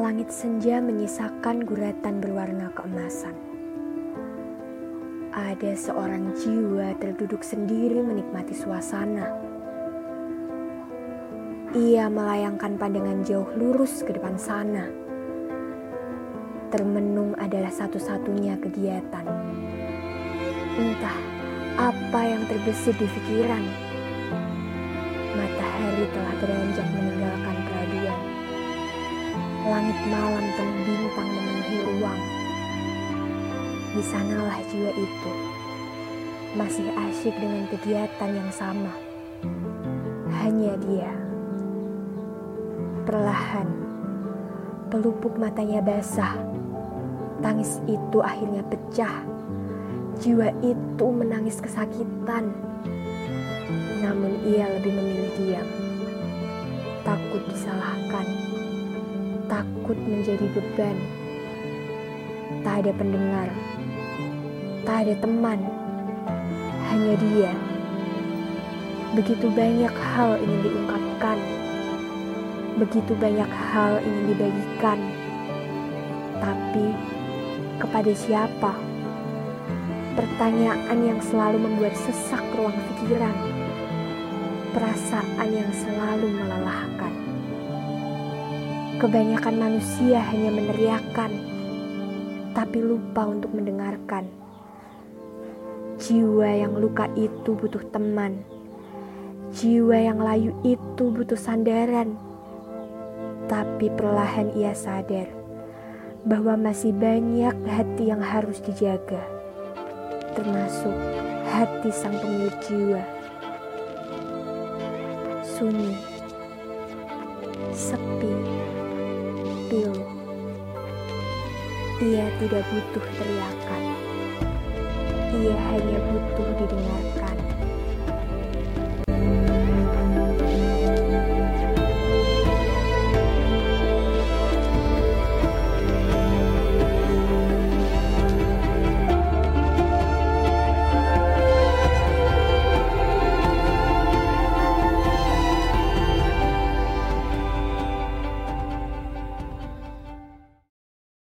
Langit senja menyisakan guratan berwarna keemasan. Ada seorang jiwa terduduk sendiri menikmati suasana. Ia melayangkan pandangan jauh lurus ke depan sana. Termenung adalah satu-satunya kegiatan. Entah apa yang terbesit di pikiran. Matahari telah beranjak meninggalkan Langit malam penuh bintang memenuhi ruang. Di sanalah jiwa itu masih asyik dengan kegiatan yang sama. Hanya dia. Perlahan, pelupuk matanya basah. Tangis itu akhirnya pecah. Jiwa itu menangis kesakitan. Namun ia lebih memilih diam. Takut disalahkan takut menjadi beban. Tak ada pendengar, tak ada teman, hanya dia. Begitu banyak hal ingin diungkapkan, begitu banyak hal ingin dibagikan, tapi kepada siapa? Pertanyaan yang selalu membuat sesak ruang pikiran, perasaan yang selalu melelahkan. Kebanyakan manusia hanya meneriakan, tapi lupa untuk mendengarkan. Jiwa yang luka itu butuh teman. Jiwa yang layu itu butuh sandaran. Tapi perlahan ia sadar bahwa masih banyak hati yang harus dijaga, termasuk hati sang pemilik jiwa. Sunyi, sepi, Ia tidak butuh teriakan. Ia hanya butuh didengar.